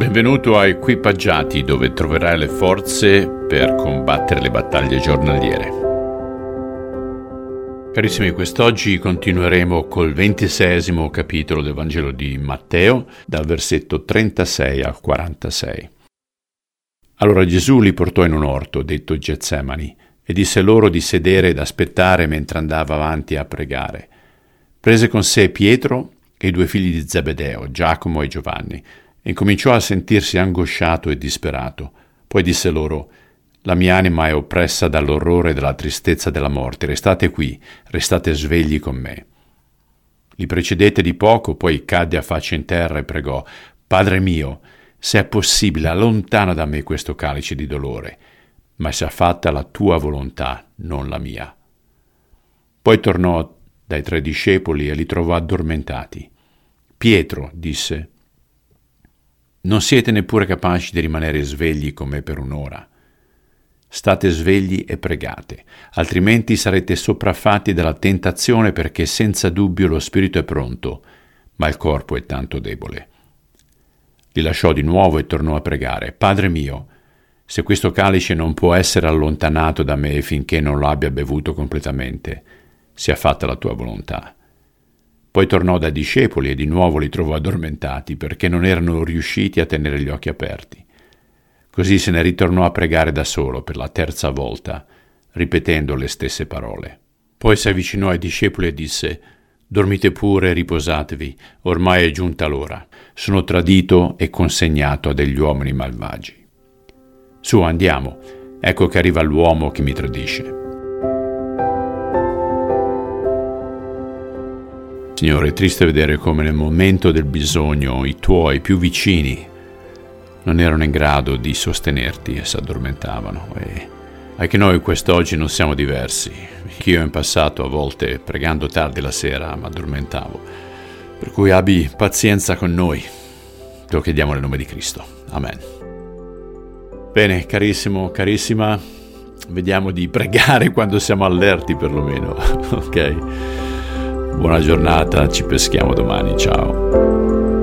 Benvenuto a Equipaggiati dove troverai le forze per combattere le battaglie giornaliere. Carissimi, quest'oggi continueremo col ventisesimo capitolo del Vangelo di Matteo, dal versetto 36 al 46. Allora Gesù li portò in un orto, detto Getsemani, e disse loro di sedere ed aspettare mentre andava avanti a pregare. Prese con sé Pietro e i due figli di Zebedeo, Giacomo e Giovanni, incominciò a sentirsi angosciato e disperato. Poi disse loro, La mia anima è oppressa dall'orrore e dalla tristezza della morte, restate qui, restate svegli con me. Li precedette di poco, poi cadde a faccia in terra e pregò, Padre mio, se è possibile, allontana da me questo calice di dolore, ma sia fatta la tua volontà, non la mia. Poi tornò dai tre discepoli e li trovò addormentati. Pietro disse, non siete neppure capaci di rimanere svegli con me per un'ora. State svegli e pregate, altrimenti sarete sopraffatti dalla tentazione perché senza dubbio lo spirito è pronto, ma il corpo è tanto debole. Li lasciò di nuovo e tornò a pregare. Padre mio, se questo calice non può essere allontanato da me finché non lo abbia bevuto completamente, sia fatta la tua volontà. Poi tornò dai discepoli e di nuovo li trovò addormentati perché non erano riusciti a tenere gli occhi aperti. Così se ne ritornò a pregare da solo per la terza volta, ripetendo le stesse parole. Poi si avvicinò ai discepoli e disse Dormite pure e riposatevi, ormai è giunta l'ora. Sono tradito e consegnato a degli uomini malvagi. Su, andiamo. Ecco che arriva l'uomo che mi tradisce. Signore, è triste vedere come nel momento del bisogno i tuoi più vicini non erano in grado di sostenerti e si addormentavano. E anche noi quest'oggi non siamo diversi. Io in passato a volte pregando tardi la sera mi addormentavo. Per cui abbi pazienza con noi. Te lo chiediamo nel nome di Cristo. Amen. Bene, carissimo, carissima, vediamo di pregare quando siamo allerti perlomeno, ok? Buona giornata, ci peschiamo domani, ciao.